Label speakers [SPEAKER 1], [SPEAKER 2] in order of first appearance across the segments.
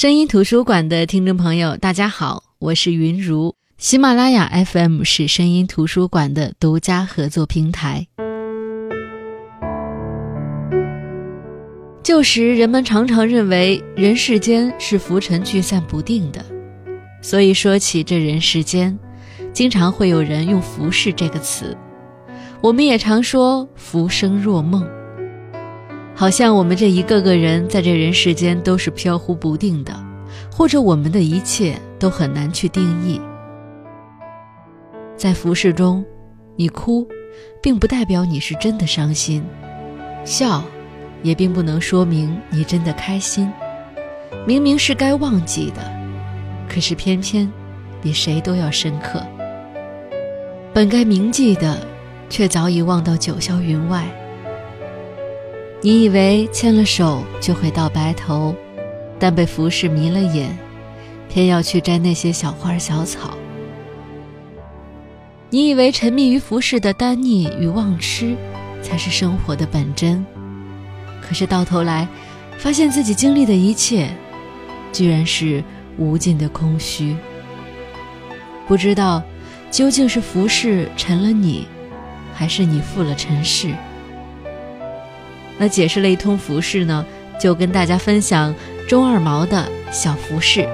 [SPEAKER 1] 声音图书馆的听众朋友，大家好，我是云如。喜马拉雅 FM 是声音图书馆的独家合作平台。旧时人们常常认为人世间是浮沉聚散不定的，所以说起这人世间，经常会有人用“浮世”这个词。我们也常说“浮生若梦”。好像我们这一个个人在这人世间都是飘忽不定的，或者我们的一切都很难去定义。在浮世中，你哭，并不代表你是真的伤心；笑，也并不能说明你真的开心。明明是该忘记的，可是偏偏比谁都要深刻。本该铭记的，却早已忘到九霄云外。你以为牵了手就会到白头，但被浮世迷了眼，偏要去摘那些小花小草。你以为沉迷于浮世的单逆与忘痴，才是生活的本真，可是到头来，发现自己经历的一切，居然是无尽的空虚。不知道，究竟是浮世沉了你，还是你负了尘世？那解释了一通服饰呢，就跟大家分享中二毛的小服饰。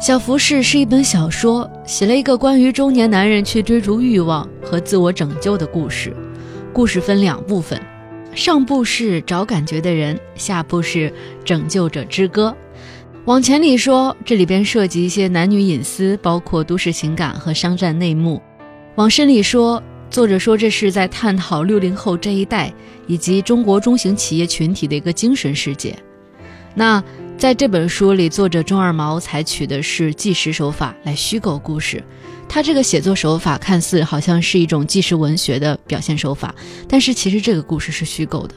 [SPEAKER 1] 小服饰是一本小说，写了一个关于中年男人去追逐欲望和自我拯救的故事。故事分两部分，上部是找感觉的人，下部是拯救者之歌。往前里说，这里边涉及一些男女隐私，包括都市情感和商战内幕；往深里说，作者说这是在探讨六零后这一代以及中国中型企业群体的一个精神世界。那在这本书里，作者钟二毛采取的是纪实手法来虚构故事。他这个写作手法看似好像是一种纪实文学的表现手法，但是其实这个故事是虚构的。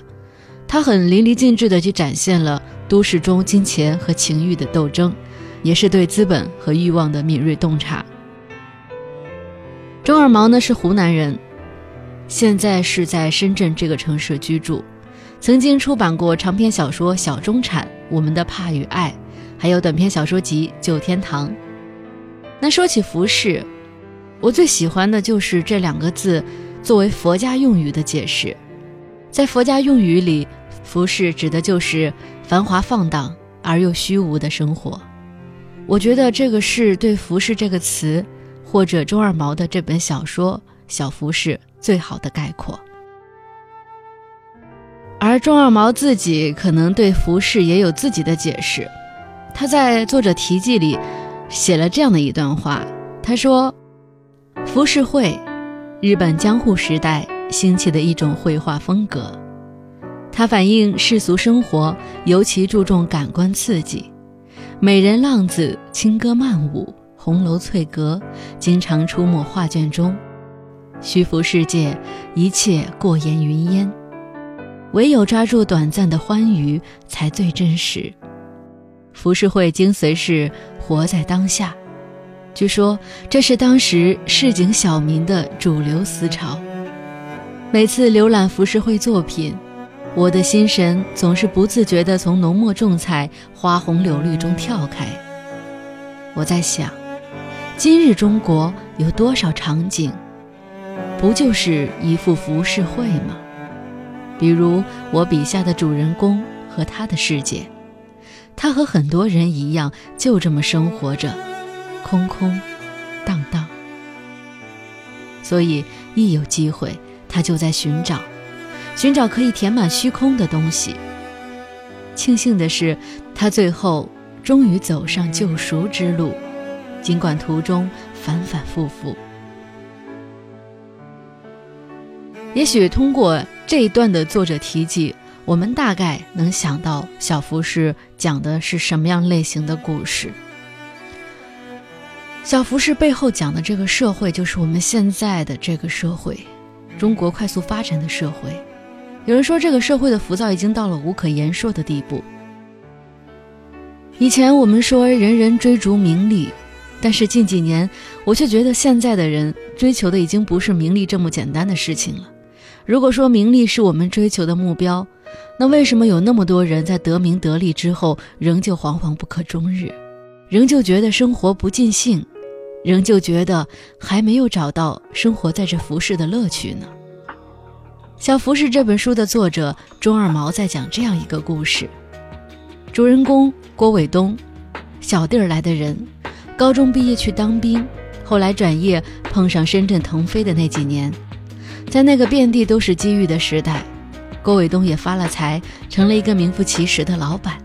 [SPEAKER 1] 他很淋漓尽致地去展现了。都市中金钱和情欲的斗争，也是对资本和欲望的敏锐洞察。钟二毛呢是湖南人，现在是在深圳这个城市居住，曾经出版过长篇小说《小中产》《我们的怕与爱》，还有短篇小说集《旧天堂》。那说起服饰，我最喜欢的就是这两个字作为佛家用语的解释，在佛家用语里。服饰指的就是繁华放荡而又虚无的生活。我觉得这个是对“服饰”这个词，或者周二毛的这本小说《小服饰》最好的概括。而钟二毛自己可能对服饰也有自己的解释。他在作者题记里写了这样的一段话：他说，浮世绘，日本江户时代兴起的一种绘画风格。它反映世俗生活，尤其注重感官刺激。美人浪子、轻歌曼舞、红楼翠阁，经常出没画卷中。虚浮世界，一切过眼云烟，唯有抓住短暂的欢愉，才最真实。浮世绘精髓是活在当下。据说这是当时市井小民的主流思潮。每次浏览浮世绘作品。我的心神总是不自觉地从浓墨重彩、花红柳绿中跳开。我在想，今日中国有多少场景，不就是一幅浮世绘吗？比如我笔下的主人公和他的世界，他和很多人一样，就这么生活着，空空荡荡。所以一有机会，他就在寻找。寻找可以填满虚空的东西。庆幸的是，他最后终于走上救赎之路，尽管途中反反复复。也许通过这一段的作者提及，我们大概能想到小福士讲的是什么样类型的故事。小服饰背后讲的这个社会，就是我们现在的这个社会，中国快速发展的社会。有人说，这个社会的浮躁已经到了无可言说的地步。以前我们说人人追逐名利，但是近几年，我却觉得现在的人追求的已经不是名利这么简单的事情了。如果说名利是我们追求的目标，那为什么有那么多人在得名得利之后，仍旧惶惶不可终日，仍旧觉得生活不尽兴，仍旧觉得还没有找到生活在这浮世的乐趣呢？小《浮世》这本书的作者钟二毛在讲这样一个故事：主人公郭伟东，小地儿来的人。高中毕业去当兵，后来转业碰上深圳腾飞的那几年，在那个遍地都是机遇的时代，郭伟东也发了财，成了一个名副其实的老板。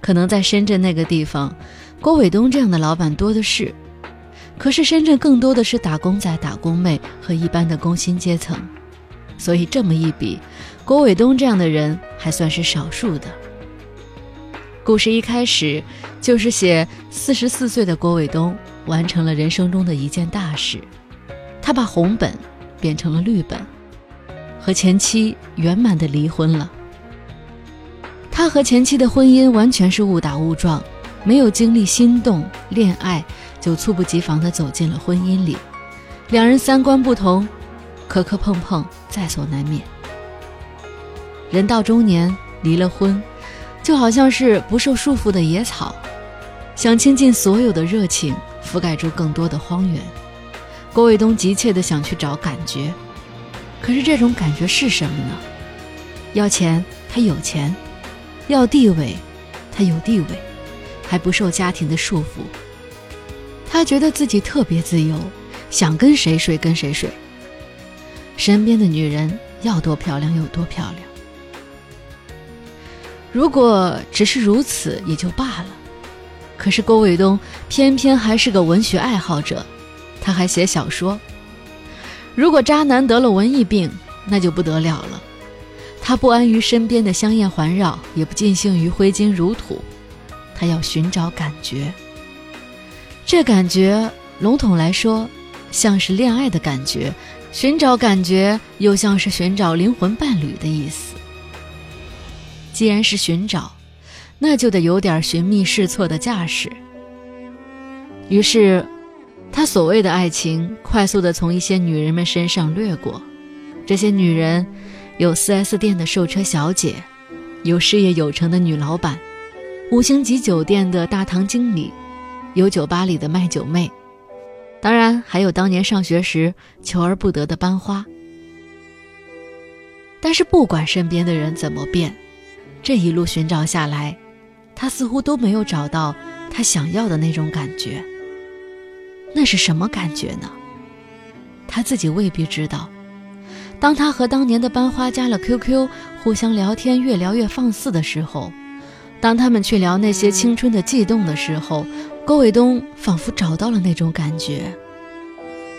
[SPEAKER 1] 可能在深圳那个地方，郭伟东这样的老板多的是，可是深圳更多的是打工仔、打工妹和一般的工薪阶层，所以这么一比，郭伟东这样的人还算是少数的。故事一开始就是写四十四岁的郭伟东完成了人生中的一件大事，他把红本变成了绿本，和前妻圆满的离婚了。他和前妻的婚姻完全是误打误撞，没有经历心动恋爱就猝不及防地走进了婚姻里，两人三观不同，磕磕碰碰在所难免。人到中年离了婚。就好像是不受束缚的野草，想倾尽所有的热情，覆盖住更多的荒原。郭卫东急切地想去找感觉，可是这种感觉是什么呢？要钱，他有钱；要地位，他有地位，还不受家庭的束缚。他觉得自己特别自由，想跟谁睡跟谁睡。身边的女人要多漂亮有多漂亮。如果只是如此也就罢了，可是郭伟东偏偏还是个文学爱好者，他还写小说。如果渣男得了文艺病，那就不得了了。他不安于身边的香艳环绕，也不尽兴于挥金如土，他要寻找感觉。这感觉，笼统来说，像是恋爱的感觉；寻找感觉，又像是寻找灵魂伴侣的意思。既然是寻找，那就得有点寻觅试错的架势。于是，他所谓的爱情快速地从一些女人们身上掠过。这些女人，有 4S 店的售车小姐，有事业有成的女老板，五星级酒店的大堂经理，有酒吧里的卖酒妹，当然还有当年上学时求而不得的班花。但是，不管身边的人怎么变。这一路寻找下来，他似乎都没有找到他想要的那种感觉。那是什么感觉呢？他自己未必知道。当他和当年的班花加了 QQ，互相聊天，越聊越放肆的时候，当他们去聊那些青春的悸动的时候，郭伟东仿佛找到了那种感觉。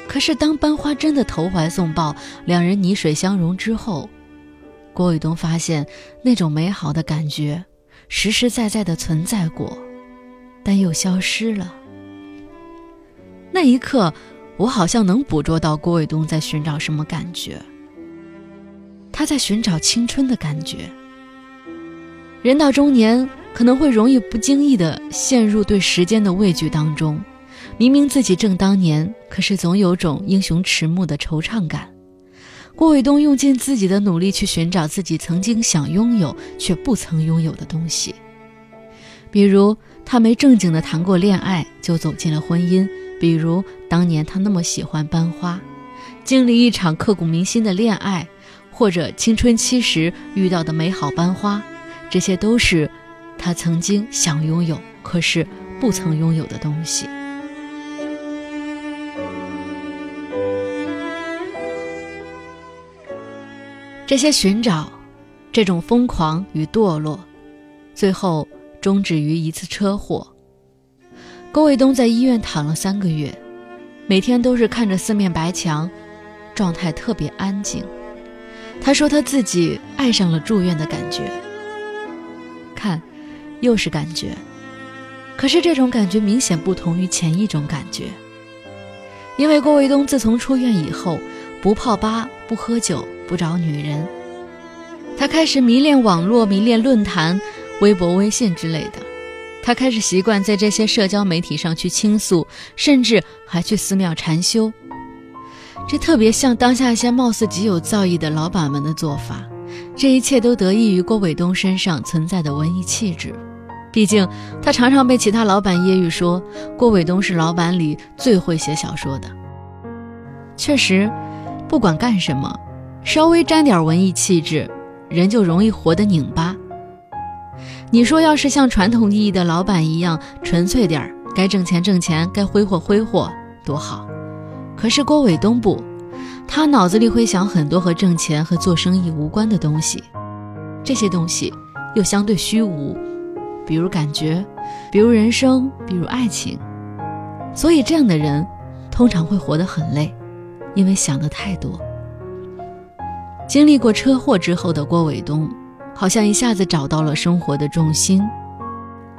[SPEAKER 1] 可是当班花真的投怀送抱，两人泥水相融之后，郭伟东发现，那种美好的感觉，实实在在的存在过，但又消失了。那一刻，我好像能捕捉到郭伟东在寻找什么感觉。他在寻找青春的感觉。人到中年，可能会容易不经意的陷入对时间的畏惧当中。明明自己正当年，可是总有种英雄迟暮的惆怅感。郭伟东用尽自己的努力去寻找自己曾经想拥有却不曾拥有的东西，比如他没正经的谈过恋爱就走进了婚姻，比如当年他那么喜欢班花，经历一场刻骨铭心的恋爱，或者青春期时遇到的美好班花，这些都是他曾经想拥有可是不曾拥有的东西。这些寻找，这种疯狂与堕落，最后终止于一次车祸。郭卫东在医院躺了三个月，每天都是看着四面白墙，状态特别安静。他说他自己爱上了住院的感觉。又是感觉，可是这种感觉明显不同于前一种感觉。因为郭卫东自从出院以后，不泡吧，不喝酒。不找女人，他开始迷恋网络，迷恋论坛、微博、微信之类的。他开始习惯在这些社交媒体上去倾诉，甚至还去寺庙禅修。这特别像当下一些貌似极有造诣的老板们的做法。这一切都得益于郭伟东身上存在的文艺气质。毕竟，他常常被其他老板揶揄说，郭伟东是老板里最会写小说的。确实，不管干什么，稍微沾点文艺气质，人就容易活得拧巴。你说，要是像传统意义的老板一样纯粹点儿，该挣钱挣钱，该挥霍挥霍，多好。可是郭伟东不，他脑子里会想很多和挣钱和做生意无关的东西，这些东西又相对虚无，比如感觉，比如人生，比如爱情。所以这样的人通常会活得很累，因为想的太多。经历过车祸之后的郭伟东。好像一下子找到了生活的重心，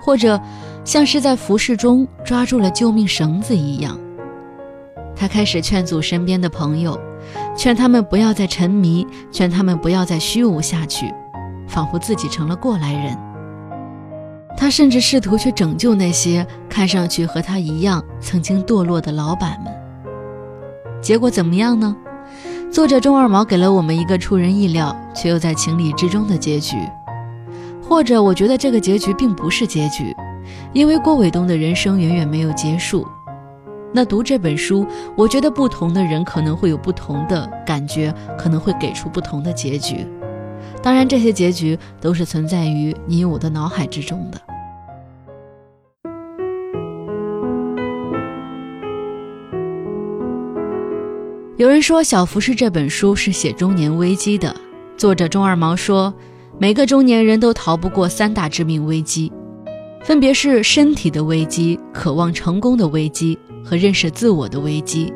[SPEAKER 1] 或者像是在浮世中抓住了救命绳子一样。他开始劝阻身边的朋友，劝他们不要再沉迷，劝他们不要再虚无下去，仿佛自己成了过来人。他甚至试图去拯救那些看上去和他一样曾经堕落的老板们。结果怎么样呢？作者钟二毛给了我们一个出人意料却又在情理之中的结局，或者我觉得这个结局并不是结局，因为郭伟东的人生远远没有结束。那读这本书，我觉得不同的人可能会有不同的感觉，可能会给出不同的结局。当然，这些结局都是存在于你我的脑海之中的。有人说，《小福士》这本书是写中年危机的。作者钟二毛说，每个中年人都逃不过三大致命危机，分别是身体的危机、渴望成功的危机和认识自我的危机。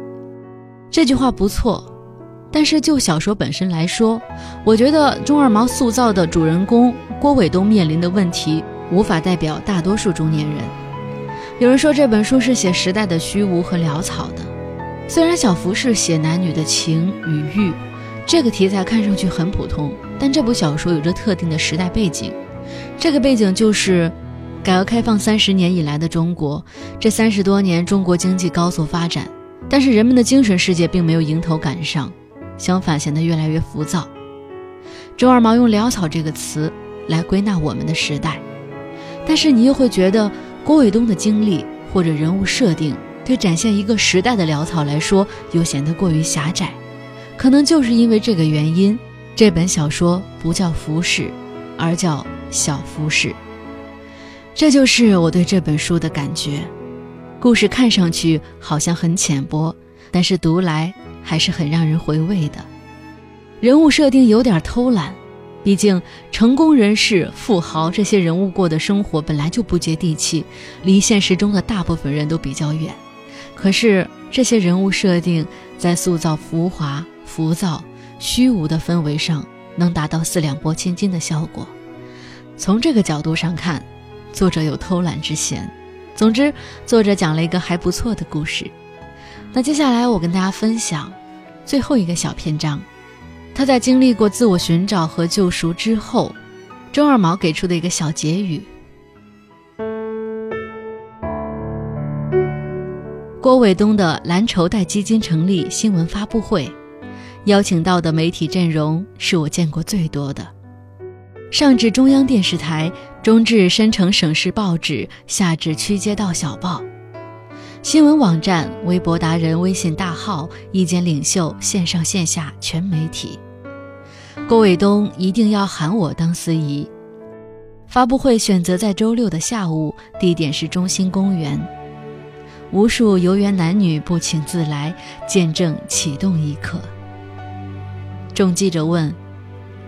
[SPEAKER 1] 这句话不错，但是就小说本身来说，我觉得钟二毛塑造的主人公郭伟东面临的问题，无法代表大多数中年人。有人说，这本书是写时代的虚无和潦草的。虽然小福是写男女的情与欲，这个题材看上去很普通，但这部小说有着特定的时代背景。这个背景就是改革开放三十年以来的中国。这三十多年，中国经济高速发展，但是人们的精神世界并没有迎头赶上，相反显得越来越浮躁。周二毛用“潦草”这个词来归纳我们的时代，但是你又会觉得郭伟东的经历或者人物设定。对展现一个时代的潦草来说，又显得过于狭窄。可能就是因为这个原因，这本小说不叫浮世，而叫小浮世。这就是我对这本书的感觉。故事看上去好像很浅薄，但是读来还是很让人回味的。人物设定有点偷懒。毕竟，成功人士、富豪这些人物过的生活本来就不接地气，离现实中的大部分人都比较远。可是这些人物设定在塑造浮华、浮躁、虚无的氛围上，能达到四两拨千斤的效果。从这个角度上看，作者有偷懒之嫌。总之，作者讲了一个还不错的故事。那接下来我跟大家分享最后一个小篇章，他在经历过自我寻找和救赎之后，周二毛给出的一个小结语。郭伟东的蓝筹贷基金成立新闻发布会，邀请到的媒体阵容是我见过最多的，上至中央电视台，中至深城省市报纸，下至区街道小报，新闻网站、微博达人、微信大号、意见领袖，线上线下全媒体。郭伟东一定要喊我当司仪。发布会选择在周六的下午，地点是中心公园。无数游园男女不请自来，见证启动一刻。众记者问：“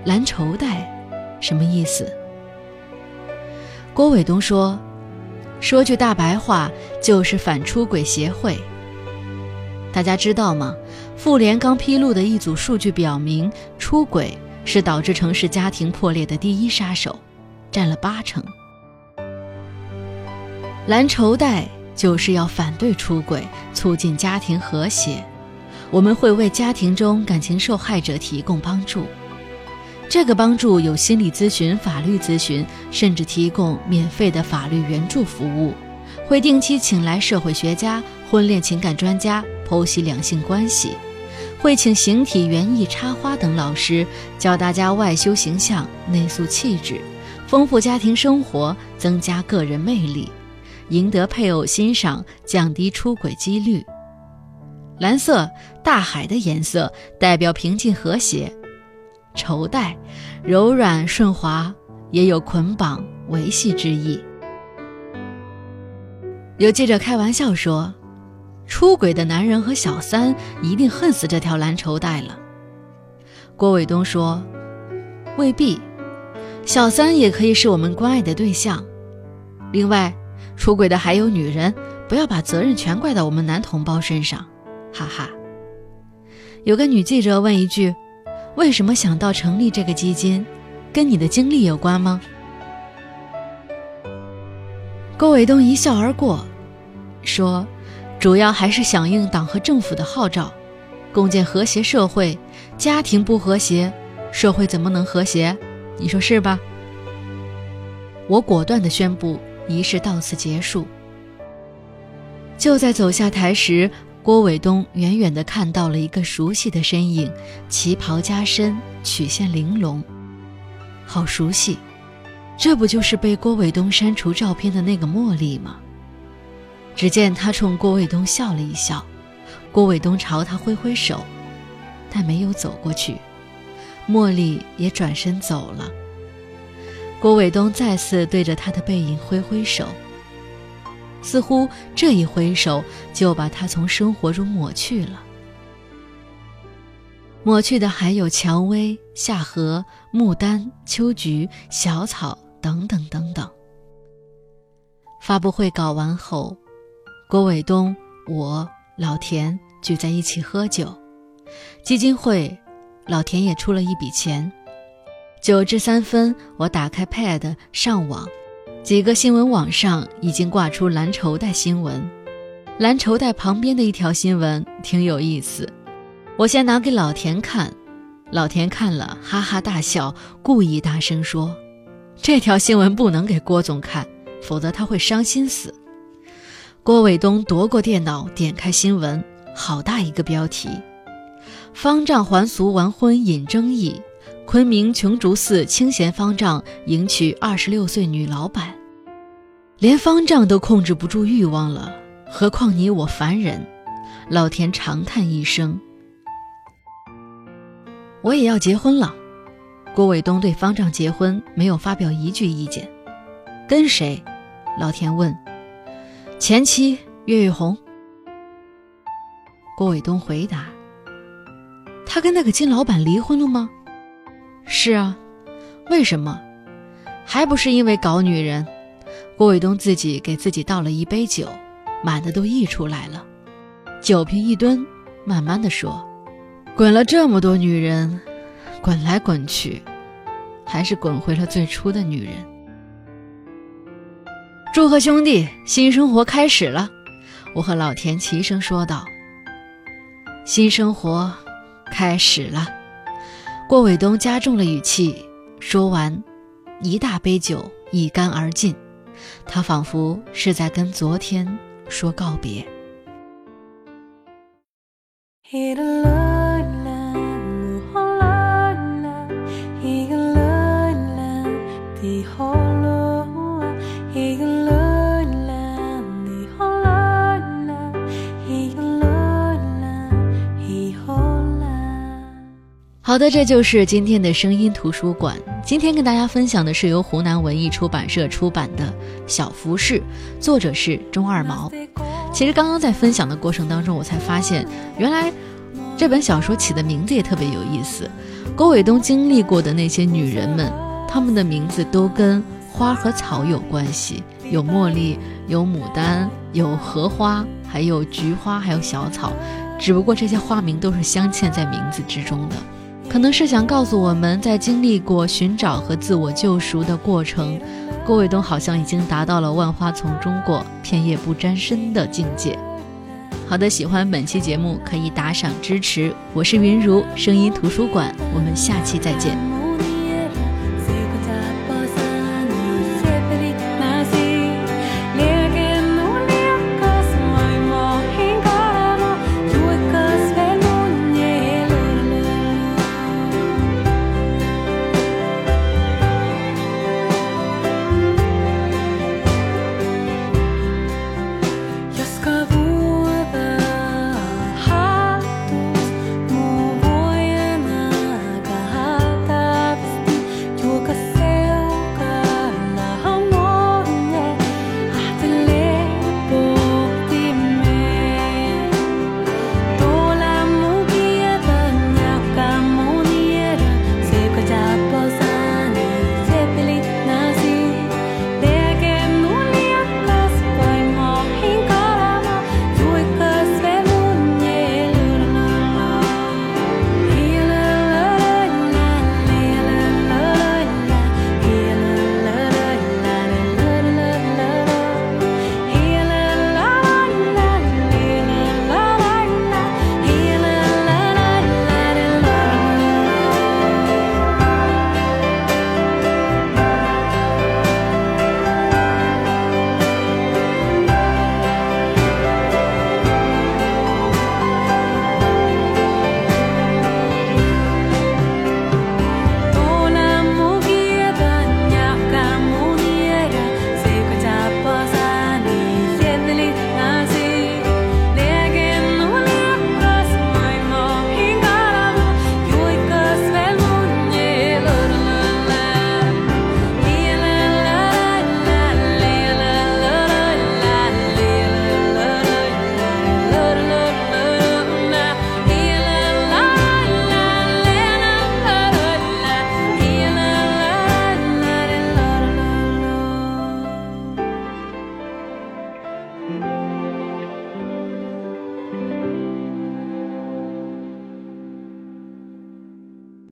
[SPEAKER 1] 蓝绸带什么意思？”郭伟东说：“说句大白话，就是反出轨协会。大家知道吗？妇联刚披露的一组数据表明，出轨是导致城市家庭破裂的第一杀手，占了八成。蓝绸带。”就是要反对出轨，促进家庭和谐。我们会为家庭中感情受害者提供帮助。这个帮助有心理咨询、法律咨询，甚至提供免费的法律援助服务，会定期请来社会学家、婚恋情感专家剖析两性关系，会请形体、园艺、插花等老师教大家外修形象、内塑气质，丰富家庭生活，增加个人魅力，赢得配偶欣赏，降低出轨几率。蓝色，大海的颜色，代表平静和谐。绸带，柔软顺滑，也有捆绑维系之意。有记者开玩笑说：“出轨的男人和小三一定恨死这条蓝绸带了。”郭伟东说：“未必，小三也可以是我们关爱的对象。另外，出轨的还有女人，不要把责任全怪到我们男同胞身上。”哈哈。有个女记者问一句。为什么想到成立这个基金，跟你的经历有关吗？郭伟东一笑而过，说：“主要还是响应党和政府的号召，共建和谐社会。家庭不和谐，社会怎么能和谐？你说是吧？”我果断地宣布，仪式到此结束。就在走下台时。郭伟东远远地看到了一个熟悉的身影，旗袍加身，曲线玲珑，好熟悉，这不就是被郭伟东删除照片的那个茉莉吗？只见他冲郭伟东笑了一笑，郭伟东朝他挥挥手，但没有走过去，茉莉也转身走了。郭伟东再次对着他的背影挥挥手。似乎这一挥手就把他从生活中抹去了，抹去的还有蔷薇、夏荷、牡丹、秋菊、小草等等等等。发布会搞完后，郭伟东、我、老田聚在一起喝酒，基金会，老田也出了一笔钱。九至三分，我打开 Pad 上网。几个新闻网上已经挂出蓝绸带新闻，蓝绸带旁边的一条新闻挺有意思，我先拿给老田看，老田看了哈哈大笑，故意大声说：“这条新闻不能给郭总看，否则他会伤心死。”郭伟东夺过电脑，点开新闻，好大一个标题：“方丈还俗完婚引争议。”昆明琼竹寺清闲方丈迎娶二十六岁女老板，连方丈都控制不住欲望了，何况你我凡人？老田长叹一声：“我也要结婚了。”郭伟东对方丈结婚没有发表一句意见。跟谁？老田问。前妻岳玉红。郭伟东回答：“他跟那个金老板离婚了吗？”是啊，为什么？还不是因为搞女人？郭伟东自己给自己倒了一杯酒，满的都溢出来了。酒瓶一蹲，慢慢的说：“滚了这么多女人，滚来滚去，还是滚回了最初的女人。”祝贺兄弟，新生活开始了！我和老田齐声说道：“新生活开始了。”郭伟东加重了语气，说完，一大杯酒一干而尽，他仿佛是在跟昨天说告别。好的，这就是今天的声音图书馆。今天跟大家分享的是由湖南文艺出版社出版的《小服饰》，作者是钟二毛。其实刚刚在分享的过程当中，我才发现，原来这本小说起的名字也特别有意思。郭伟东经历过的那些女人们，她们的名字都跟花和草有关系，有茉莉，有牡丹，有荷花，还有菊花，还有小草。只不过这些花名都是镶嵌在名字之中的。可能是想告诉我们在经历过寻找和自我救赎的过程，郭卫东好像已经达到了万花丛中过，片叶不沾身的境界。好的，喜欢本期节目可以打赏支持，我是云如声音图书馆，我们下期再见。